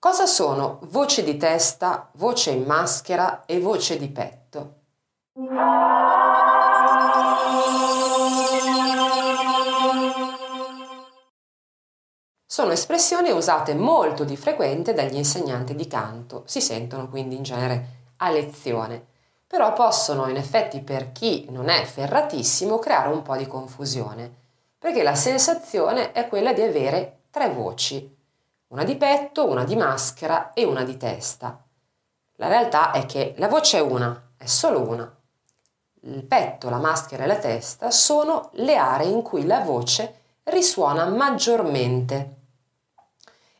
Cosa sono voce di testa, voce in maschera e voce di petto? Sono espressioni usate molto di frequente dagli insegnanti di canto, si sentono quindi in genere a lezione, però possono in effetti per chi non è ferratissimo creare un po' di confusione, perché la sensazione è quella di avere tre voci, una di petto, una di maschera e una di testa. La realtà è che la voce è una, è solo una. Il petto, la maschera e la testa sono le aree in cui la voce risuona maggiormente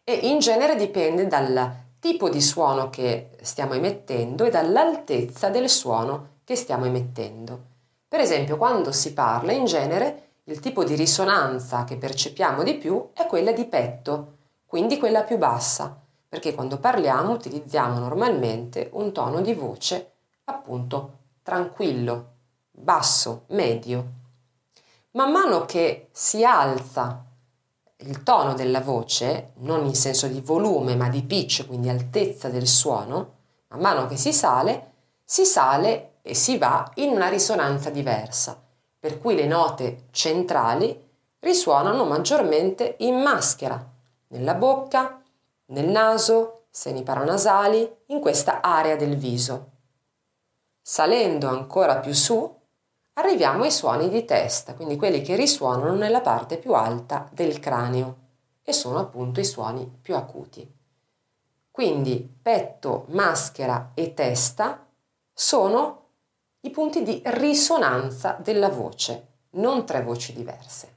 e in genere dipende dal tipo di suono che stiamo emettendo e dall'altezza del suono che stiamo emettendo. Per esempio, quando si parla, in genere il tipo di risonanza che percepiamo di più è quella di petto, quindi quella più bassa, perché quando parliamo utilizziamo normalmente un tono di voce appunto tranquillo, basso, medio. Man mano che si alza il tono della voce, non in senso di volume ma di pitch, quindi altezza del suono, man mano che si sale, si sale e si va in una risonanza diversa, per cui le note centrali risuonano maggiormente in maschera, nella bocca, nel naso, seni paranasali, in questa area del viso. Salendo ancora più su, arriviamo ai suoni di testa, quindi quelli che risuonano nella parte più alta del cranio e sono appunto i suoni più acuti. Quindi petto, maschera e testa sono i punti di risonanza della voce, non tre voci diverse.